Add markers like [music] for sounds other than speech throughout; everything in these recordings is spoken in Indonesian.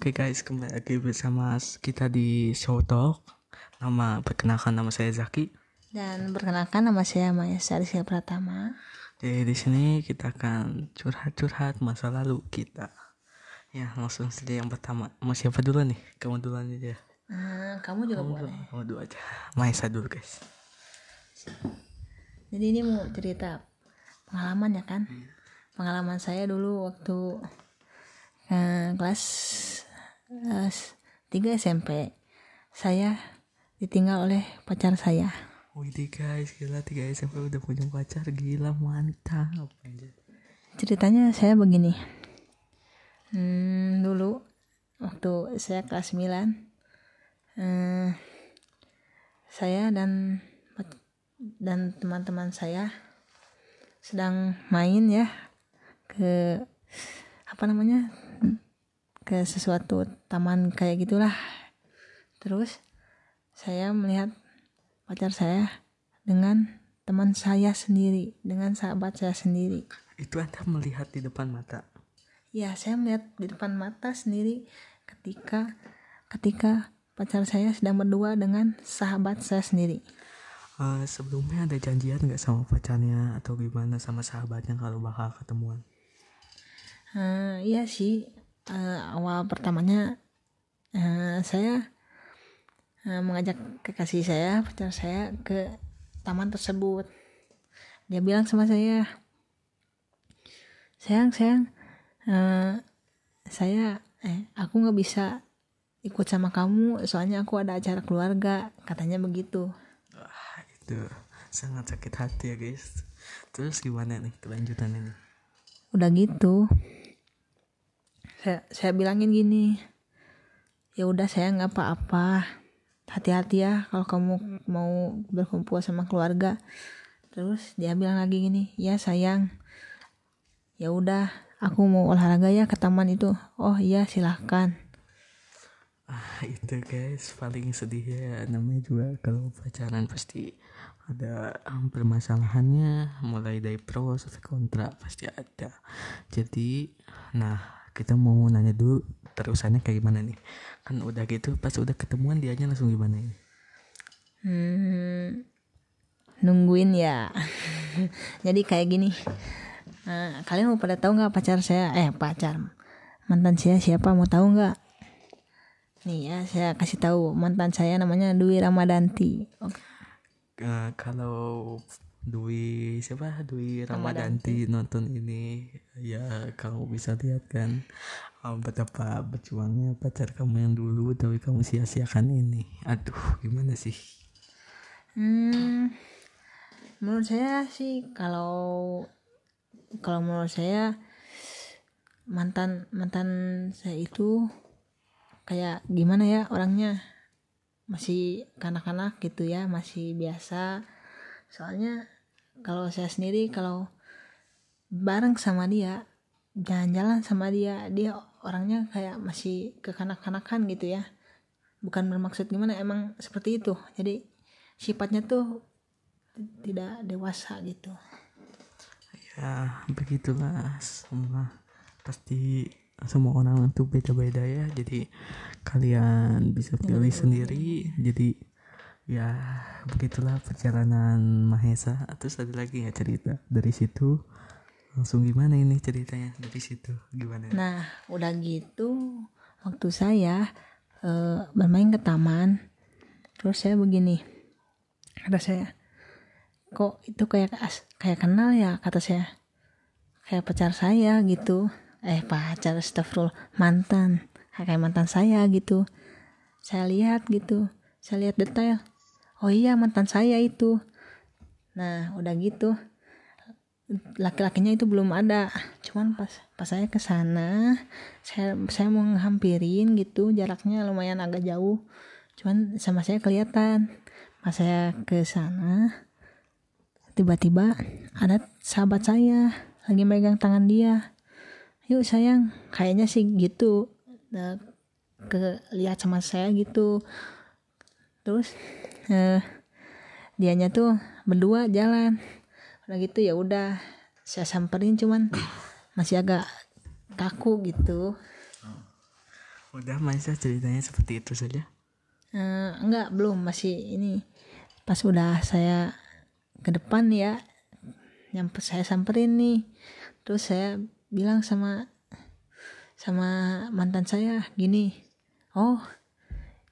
Oke guys, kembali lagi bersama kita di Show Talk. Nama perkenalkan nama saya Zaki. Dan perkenalkan nama saya Maya Sarisia Pratama. Jadi di sini kita akan curhat-curhat masa lalu kita. Ya, langsung saja yang pertama. Mau siapa dulu nih? Kamu duluan aja. Hmm, kamu juga Kamu boleh. kamu dulu aja. Maisa dulu guys. Jadi ini mau cerita pengalaman ya kan? Pengalaman saya dulu waktu eh, kelas eh, 3 SMP. Saya ditinggal oleh pacar saya. Wih guys, gila tiga SMP udah punya pacar, gila mantap. Ceritanya saya begini. Hmm, dulu waktu saya kelas 9 eh, saya dan dan teman-teman saya sedang main ya ke apa namanya ke sesuatu taman kayak gitulah terus saya melihat pacar saya dengan teman saya sendiri dengan sahabat saya sendiri Itu anda melihat di depan mata. Ya, saya melihat di depan mata sendiri ketika ketika pacar saya sedang berdua dengan sahabat saya sendiri. Eh, sebelumnya ada janjian nggak sama pacarnya atau gimana sama sahabatnya kalau bakal ketemuan? Eh, iya sih, eh, awal pertamanya eh, saya eh, mengajak kekasih saya, pacar saya ke taman tersebut. Dia bilang sama saya, sayang sayang, eh, saya eh aku nggak bisa ikut sama kamu, soalnya aku ada acara keluarga, katanya begitu. Wah, itu sangat sakit hati ya guys. Terus gimana nih kelanjutan ini? udah gitu saya saya bilangin gini ya udah saya nggak apa-apa. Hati-hati ya kalau kamu mau berkumpul sama keluarga. Terus dia bilang lagi gini ya sayang. Ya udah aku mau olahraga ya ke taman itu. Oh iya silahkan Ah, itu guys paling sedih ya. Namanya juga kalau pacaran pasti ada um, permasalahannya. Mulai dari pro sampai kontra pasti ada. Jadi, nah kita mau nanya dulu terusannya kayak gimana nih? Kan udah gitu pas udah ketemuan dianya langsung gimana ini? Hmm, nungguin ya. [laughs] Jadi kayak gini. Nah, kalian mau pada tahu nggak pacar saya? Eh pacar mantan saya siapa? Mau tahu nggak? Nih ya, saya kasih tahu mantan saya namanya Dwi Ramadanti. Oke. Eh, kalau Dwi siapa? Dwi Ramadanti. Nonton ini. Ya kamu bisa lihat kan eh, betapa berjuangnya pacar kamu yang dulu tapi kamu sia-siakan ini. Aduh gimana sih? Hmm, menurut saya sih kalau kalau menurut saya mantan mantan saya itu kayak gimana ya orangnya? Masih kanak-kanak gitu ya masih biasa soalnya kalau saya sendiri kalau bareng sama dia jalan-jalan sama dia dia orangnya kayak masih kekanak-kanakan gitu ya. Bukan bermaksud gimana emang seperti itu. Jadi sifatnya tuh tidak dewasa gitu. Ya begitulah semua pasti semua orang itu beda-beda ya. Jadi kalian bisa pilih sendiri. Jadi ya begitulah perjalanan Mahesa. Terus ada lagi ya cerita dari situ? Langsung gimana ini ceritanya dari situ? Gimana? Nah udah gitu waktu saya eh, bermain ke taman. Terus saya begini kata saya kok itu kayak kayak kenal ya? kata saya. Kayak pacar saya gitu. Eh pacar astagfirullah mantan. Kayak mantan saya gitu. Saya lihat gitu saya lihat detail oh iya mantan saya itu. Nah udah gitu. Laki-lakinya itu belum ada. Cuman pas pas saya ke sana saya saya mau ngehampirin gitu. Jaraknya lumayan agak jauh. Cuman sama saya kelihatan. Pas saya ke sana tiba-tiba ada sahabat saya lagi megang tangan dia. Yuk sayang. Kayaknya sih gitu. Nah, ke lihat sama saya gitu terus eh, dianya tuh berdua jalan. Udah gitu ya udah saya samperin cuman masih agak kaku gitu. Udah Maisa ceritanya seperti itu saja? Eh, enggak belum masih ini. Pas udah saya ke depan ya yang saya samperin nih. Terus saya bilang sama sama mantan saya gini oh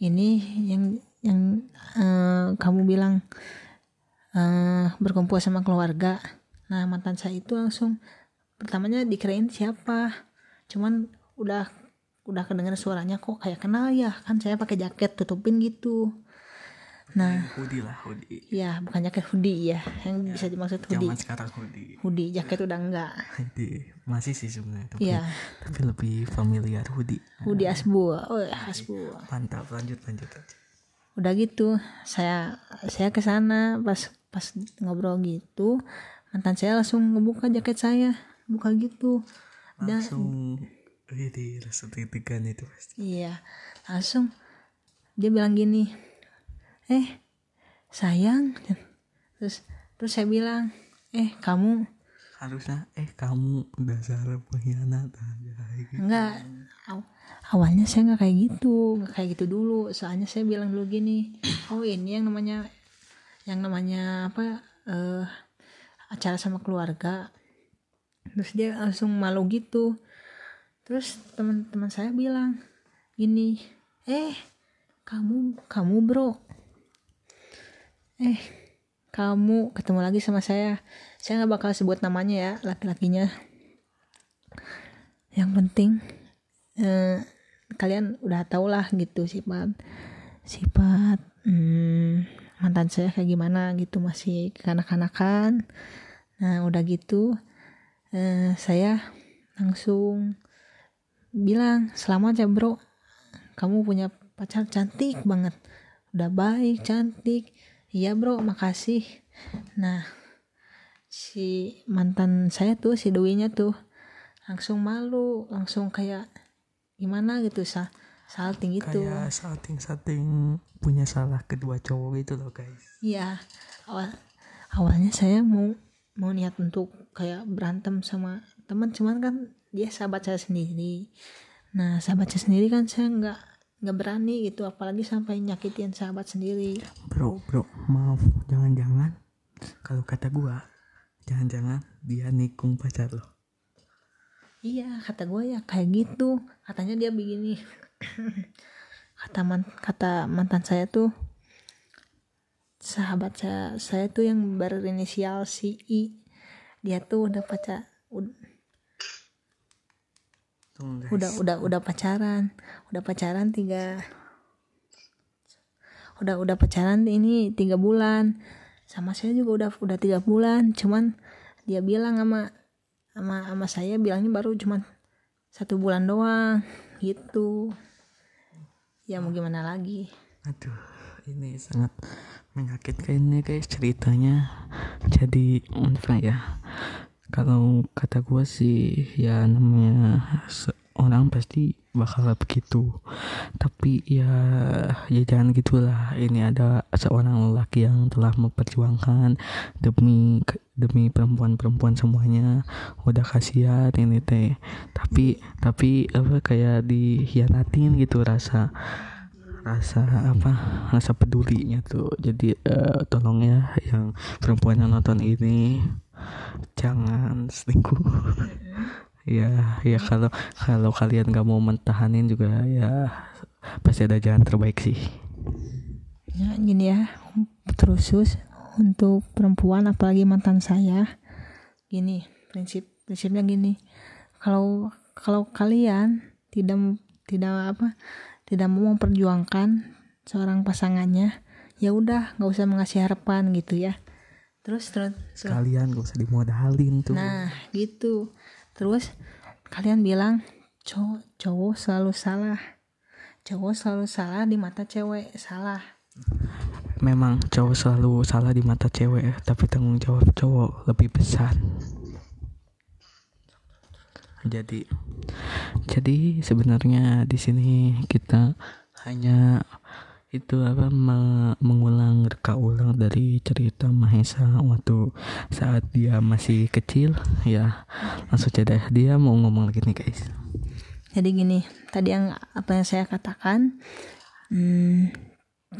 ini yang yang eh, kamu bilang eh, berkumpul sama keluarga. Nah mantan saya itu langsung pertamanya dikirain siapa. Cuman udah udah kedengar suaranya kok kayak kenal ya. Kan saya pakai jaket tutupin gitu. Nah hoodie lah hoodie. ya bukan jaket hoodie ya. Yang bisa dimaksud hoodie. zaman sekarang hoodie. Hoodie jaket udah enggak. Hoodie. Masih sih sebenarnya tapi, Iya. tapi lebih familiar hoodie. Hoodie asbu oh asbu mantap lanjut lanjut aja udah gitu saya saya ke sana pas pas ngobrol gitu mantan saya langsung ngebuka jaket saya buka gitu. Dan langsung Widih, langsung deg-degan itu pasti. Iya langsung dia bilang gini eh sayang. Terus terus saya bilang eh kamu harusnya eh kamu dasar pengkhianat aja gitu. enggak awalnya saya nggak kayak gitu. Nggak kayak gitu dulu. Soalnya saya bilang dulu gini oh ini yang namanya yang namanya apa eh acara sama keluarga. Terus dia langsung malu gitu. Terus teman-teman saya bilang gini eh kamu kamu bro. Eh kamu ketemu lagi sama saya. Saya nggak bakal sebut namanya ya laki-lakinya. Yang penting eh, kalian udah tau lah gitu sifat sifat hmm, mantan saya kayak gimana gitu masih kekanak-kanakan nah udah gitu eh, saya langsung bilang selamat ya bro. Kamu punya pacar cantik banget. Udah baik cantik. Iya bro makasih. Nah si mantan saya tuh si Dewinya tuh langsung malu langsung kayak gimana gitu sa salting gitu kayak salting salting punya salah kedua cowok gitu loh guys. Iya, awal awalnya saya mau mau niat untuk kayak berantem sama teman, cuman kan dia sahabat saya sendiri. Nah, sahabat saya sendiri kan saya nggak nggak berani gitu, apalagi sampai nyakitin sahabat sendiri. bro bro maaf. Jangan-jangan kalau kata gua jangan-jangan dia nikung pacar lo Iya, kata gue ya kayak gitu. Katanya dia begini. [clears throat] kata man, kata mantan saya tuh sahabat saya saya tuh yang berinisial si I. Dia tuh udah pacar ud- udah udah udah pacaran udah pacaran tiga udah udah pacaran ini tiga bulan sama saya juga udah udah tiga bulan cuman dia bilang sama sama sama saya bilangnya baru cuman satu bulan doang gitu ya mau gimana lagi Aduh, ini sangat menyakitkan ini guys ceritanya. Jadi apa ya? Kalau kata gue sih ya namanya se- orang pasti bakal begitu. Tapi ya ya jangan gitulah. Ini ada seorang lelaki yang telah memperjuangkan demi demi perempuan-perempuan semuanya. Udah kasihan ini teh. Tapi tapi apa kayak dihianatin gitu rasa rasa apa rasa pedulinya tuh jadi eh, tolong ya yang perempuan yang nonton ini jangan selingkuh [laughs] ya ya kalau kalau kalian nggak mau mentahanin juga ya pasti ada jalan terbaik sih. Ya gini ya. Terusus untuk perempuan apalagi mantan saya gini prinsip prinsipnya gini. Kalau kalau kalian tidak tidak apa tidak mau memperjuangkan seorang pasangannya ya udah nggak usah mengasih harapan gitu ya. Terus terus terus- sekalian gak usah dimodalin tuh. Nah gitu terus kalian bilang cowok cowok selalu salah. Cowok selalu salah di mata cewek salah. Memang cowok selalu salah di mata cewek tapi tanggung jawab cowok lebih besar. Jadi jadi sebenarnya di sini kita hanya itu apa me- mengulang reka ulang dari cerita Mahesa waktu saat dia masih kecil. Ya langsung saja dia mau ngomong lagi nih guys. Jadi gini tadi yang apa yang saya katakan hmm,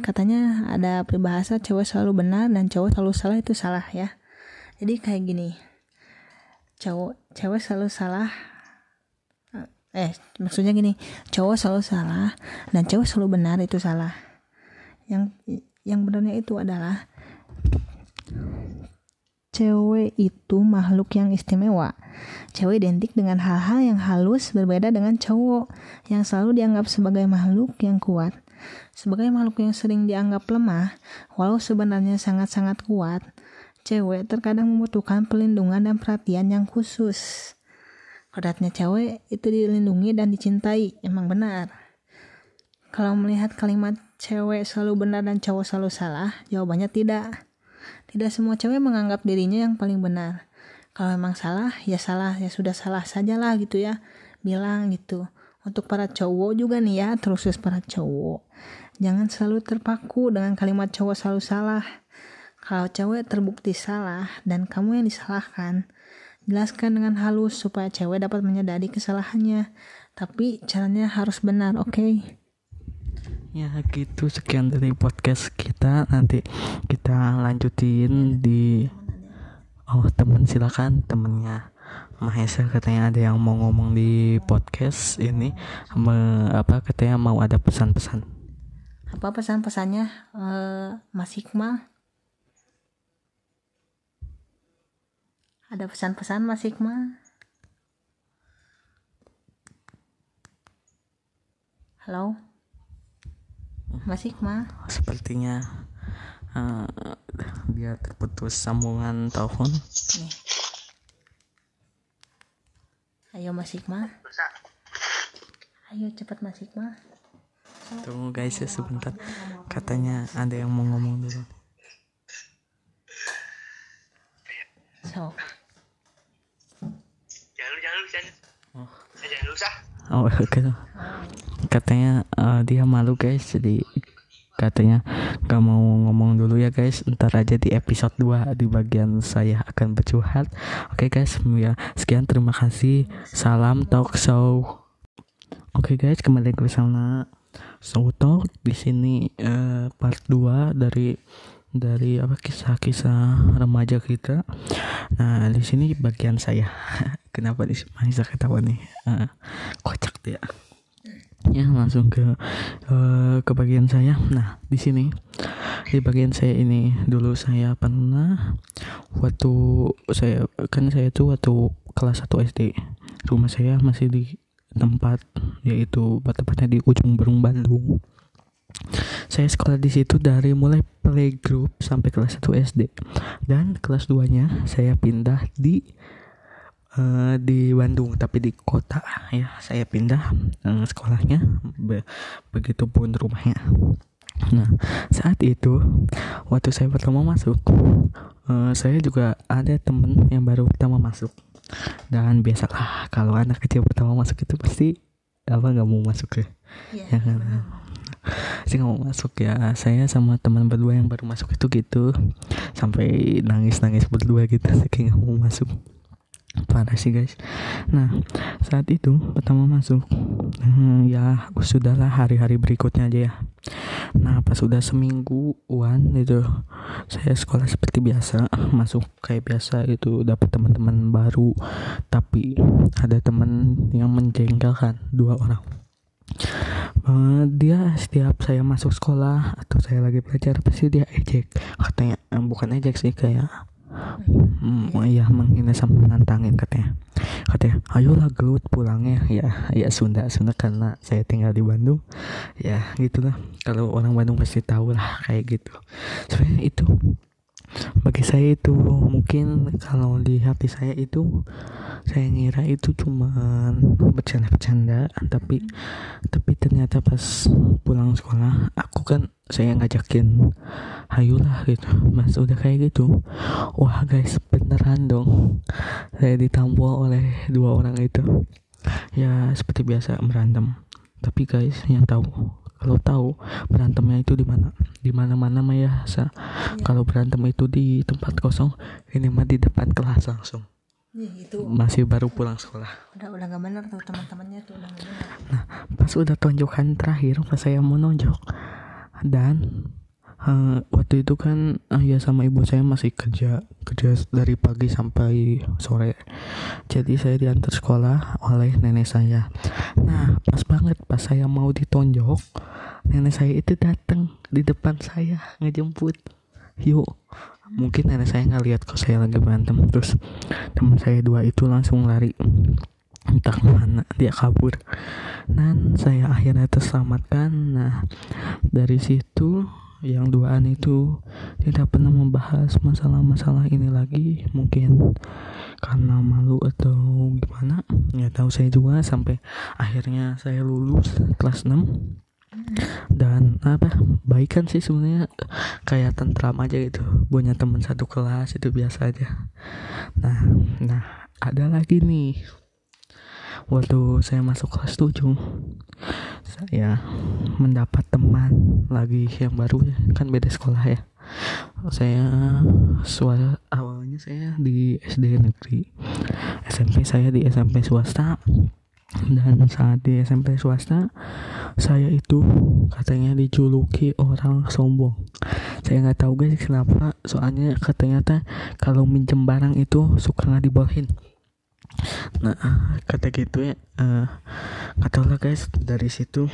katanya ada peribahasa cewek selalu benar dan cowok selalu salah itu salah ya. Jadi kayak gini cowok cewek selalu salah eh maksudnya gini cowok selalu salah dan cowok selalu benar itu salah yang yang benarnya itu adalah cewek itu makhluk yang istimewa. Cewek identik dengan hal-hal yang halus berbeda dengan cowok yang selalu dianggap sebagai makhluk yang kuat. Sebagai makhluk yang sering dianggap lemah walau sebenarnya sangat-sangat kuat cewek terkadang membutuhkan perlindungan dan perhatian yang khusus. Kodratnya cewek itu dilindungi dan dicintai emang benar kalau melihat kalimat cewek selalu benar dan cowok selalu salah jawabannya tidak tidak semua cewek menganggap dirinya yang paling benar. Kalau memang salah, ya salah, ya sudah salah sajalah gitu ya. Bilang gitu. Untuk para cowok juga nih ya, terus para cowok. Jangan selalu terpaku dengan kalimat cowok selalu salah. Kalau cewek terbukti salah dan kamu yang disalahkan, jelaskan dengan halus supaya cewek dapat menyadari kesalahannya. Tapi caranya harus benar, oke? Okay? Ya gitu. Sekian dari podcast kita. Nanti kita lanjutin di oh temen silakan. Temennya Mahesa katanya ada yang mau ngomong di podcast ini. Me, apa katanya mau ada pesan-pesan. Apa pesan-pesannya? Uh, Mas Hikmah ada pesan-pesan Mas Hikmah halo Mas Hikmah? Sepertinya uh, dia terputus sambungan telepon. Nih. ayo Mas Hikmah. Ayo cepat Mas Hikmah. Tunggu guys ya sebentar. Katanya ada yang mau ngomong dulu. So. Jangan jangan jangan. Oh. Jangan usah oh [laughs] oke. okay katanya uh, dia malu guys. Jadi katanya gak mau ngomong dulu ya guys. Ntar aja di episode 2 di bagian saya akan bercurhat. Oke okay, guys ya sekian. Terima kasih. Salam talk show. Oke okay, guys kembali ke sana show talk. Di sini uh, part 2 dari dari apa kisah-kisah remaja kita. Nah di sini bagian saya. [laughs] Kenapa di sini? Ketawa nih. Uh, kocak dia ya langsung ke uh, ke bagian saya. Nah di sini di bagian saya ini dulu saya pernah waktu saya kan saya tuh waktu kelas 1 SD rumah saya masih di tempat yaitu tepatnya di ujung Berung Bandung. Saya sekolah di situ dari mulai playgroup sampai kelas 1 SD dan kelas 2 nya saya pindah di uh, di Bandung tapi di kota ya saya pindah uh, sekolahnya be begitupun rumahnya. Nah saat itu waktu saya pertama masuk uh, saya juga ada temen yang baru pertama masuk. Dan biasalah kalau anak kecil pertama masuk itu pasti apa nggak mau masuk ya, yeah. ya kan? sih nggak mau masuk ya. Saya sama teman berdua yang baru masuk itu gitu sampai nangis nangis berdua gitu [laughs] saking nggak mau masuk parah sih guys. Nah saat itu pertama masuk hmm, ya sudahlah hari-hari berikutnya aja ya. Nah pas sudah semingguan itu saya sekolah seperti biasa masuk kayak biasa itu dapat teman-teman baru. Tapi ada teman yang menjengkelkan dua orang. Uh, dia setiap saya masuk sekolah atau saya lagi belajar pasti dia ejek. Katanya eh, bukan ejek sih kayak hmm, iya menghina sama menantangin katanya. Katanya ayolah gelut pulangnya. Ya ya Sunda Sunda karena saya tinggal di Bandung. Ya gitulah. Kalau orang Bandung pasti tahu lah kayak gitu. Sebenarnya itu bagi saya itu mungkin kalau di hati saya itu saya ngira itu cuma bercanda-bercanda tapi tapi ternyata pas pulang sekolah aku kan saya ngajakin hayulah gitu. Mas udah kayak gitu? Wah guys beneran dong. Saya ditampol oleh dua orang itu. Ya seperti biasa berantem. Tapi guys yang tahu kalau tahu berantemnya itu di mana? Di mana mana mah ya sa ya. kalau berantem itu di tempat kosong ini mah di depan kelas langsung. Nih, itu. Masih baru pulang sekolah. Udah udah gak bener tuh teman-temannya tuh udah gak bener. Nah, pas udah tonjokan terakhir, pas saya mau nonjok, dan eh, waktu itu kan ayah sama ibu saya masih kerja kerja dari pagi sampai sore. Jadi saya diantar sekolah oleh nenek saya. Nah, pas banget pas saya mau ditonjok, nenek saya itu datang di depan saya ngejemput. Yuk, mungkin nenek saya nggak lihat kok saya lagi berantem terus teman saya dua itu langsung lari entah ke mana dia kabur dan saya akhirnya terselamatkan nah dari situ yang duaan itu tidak pernah membahas masalah-masalah ini lagi. Mungkin karena malu atau gimana nggak tahu. Saya juga sampai akhirnya saya lulus kelas 6 dan apa baikan sih sebenarnya kayak tentram aja gitu. Punya teman satu kelas itu biasa aja. Nah nah ada lagi nih waktu saya masuk kelas 7 saya mendapat teman lagi yang baru ya. Kan beda sekolah ya. Saya swa, awalnya saya di SD negeri. SMP saya di SMP swasta. Dan saat di SMP swasta saya itu katanya dijuluki orang sombong. Saya nggak tahu guys kenapa soalnya katanya kalau minjem barang itu suka nggak dibolehin nah kata gitu ya lah guys dari situ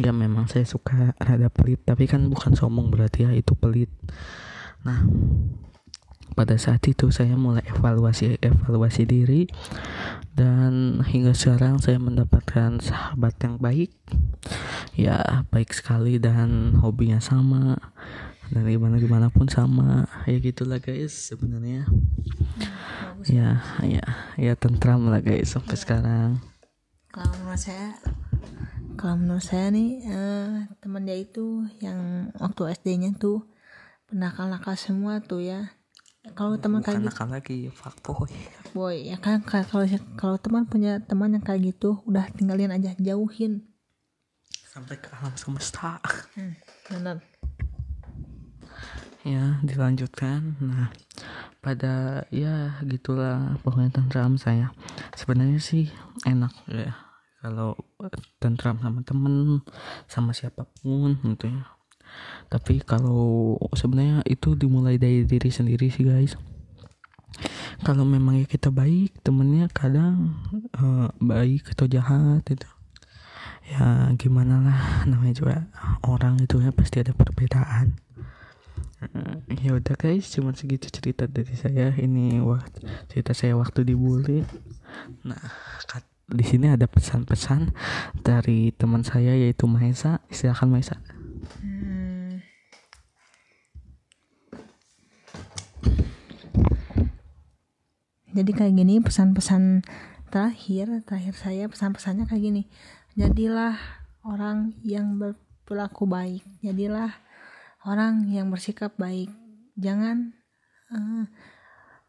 ya memang saya suka rada pelit tapi kan bukan sombong berarti ya itu pelit. Nah pada saat itu saya mulai evaluasi evaluasi diri dan hingga sekarang saya mendapatkan sahabat yang baik. Ya baik sekali dan hobinya sama dan gimana gimana pun sama. Ya gitulah guys sebenarnya bagus. Ya ya ya tentram lah guys sampai sekarang. Kalau menurut saya kalau menurut saya nih eh, teman dia itu yang waktu SD-nya tuh nakal-nakal semua tuh ya. Kalau teman kayak gitu lagi fuckboy boy. Ya kan? Ka- kalau kalau teman punya teman yang kayak gitu udah tinggalin aja jauhin. Sampai ke alam semesta. Hmm, benar. Ya dilanjutkan. Nah pada ya gitulah. Pokoknya tentram saya. Sebenarnya sih enak ya. Kalau tentram sama temen sama siapa pun gitu ya. Tapi kalau sebenarnya itu dimulai dari diri sendiri sih guys. Kalau memang ya kita baik temennya kadang eh, baik atau jahat itu. Ya gimana lah namanya juga orang itu ya pasti ada perbedaan ya udah guys cuma segitu cerita dari saya ini waktu cerita saya waktu dibully nah di sini ada pesan-pesan dari teman saya yaitu Mahesa silakan Mahesa Hmm. Jadi kayak gini pesan-pesan terakhir terakhir saya pesan-pesannya kayak gini. Jadilah orang yang berperilaku baik. Jadilah orang yang bersikap baik. Jangan eh,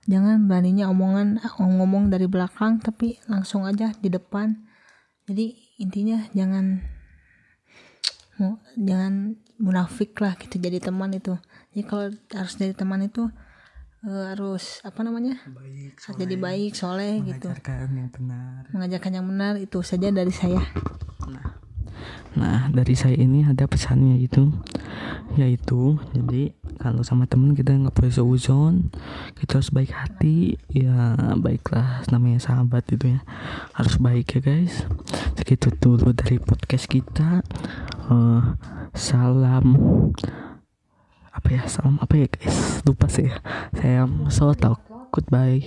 jangan beraninya omongan ngomong dari belakang tapi langsung aja di depan. Jadi intinya jangan mau jangan munafik lah gitu jadi teman itu. Jadi kalau harus jadi teman itu eh, harus apa namanya? Baik harus jadi baik soleh gitu. Mengajarkan yang benar. Mengajarkan yang benar itu saja dari saya nah dari saya ini ada pesannya itu yaitu jadi kalau sama temen kita nggak boleh seuzon kita harus baik hati ya baiklah namanya sahabat itu ya. Harus baik ya guys. Segitu dulu dari podcast kita. Eh, salam apa ya salam apa ya guys? Lupa sih saya so talk goodbye